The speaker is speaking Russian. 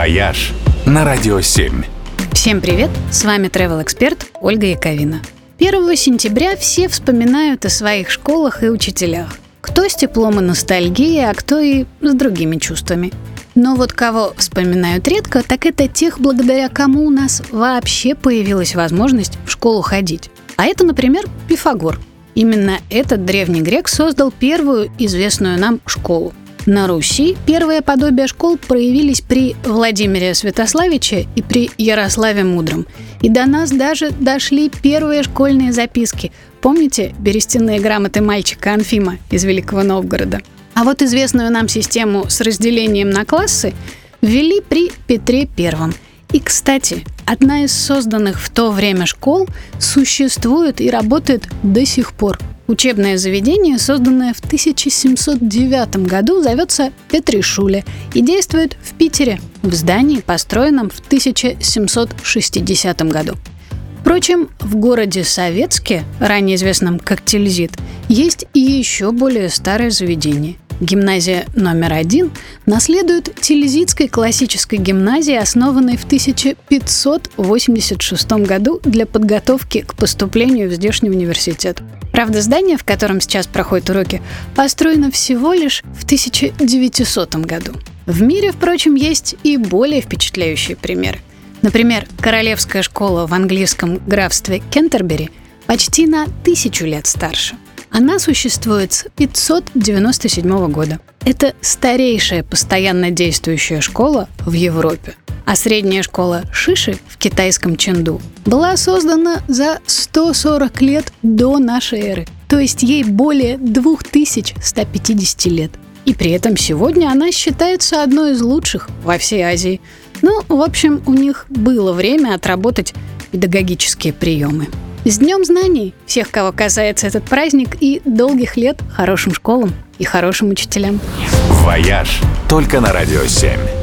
«Вояж» на Радио 7. Всем привет! С вами travel эксперт Ольга Яковина. 1 сентября все вспоминают о своих школах и учителях. Кто с теплом и ностальгией, а кто и с другими чувствами. Но вот кого вспоминают редко, так это тех, благодаря кому у нас вообще появилась возможность в школу ходить. А это, например, Пифагор. Именно этот древний грек создал первую известную нам школу. На Руси первые подобия школ проявились при Владимире Святославиче и при Ярославе Мудром. И до нас даже дошли первые школьные записки. Помните берестяные грамоты мальчика Анфима из Великого Новгорода? А вот известную нам систему с разделением на классы ввели при Петре Первом. И, кстати, одна из созданных в то время школ существует и работает до сих пор – Учебное заведение, созданное в 1709 году, зовется Петришуля и действует в Питере, в здании, построенном в 1760 году. Впрочем, в городе Советске, ранее известном как Тильзит, есть и еще более старое заведение. Гимназия номер один наследует Тильзитской классической гимназии, основанной в 1586 году для подготовки к поступлению в здешний университет. Правда, здание, в котором сейчас проходят уроки, построено всего лишь в 1900 году. В мире, впрочем, есть и более впечатляющие примеры. Например, Королевская школа в английском графстве Кентербери почти на тысячу лет старше. Она существует с 597 года. Это старейшая постоянно действующая школа в Европе а средняя школа Шиши в китайском Чэнду была создана за 140 лет до нашей эры, то есть ей более 2150 лет. И при этом сегодня она считается одной из лучших во всей Азии. Ну, в общем, у них было время отработать педагогические приемы. С Днем Знаний! Всех, кого касается этот праздник, и долгих лет хорошим школам и хорошим учителям. «Вояж» только на Радио 7.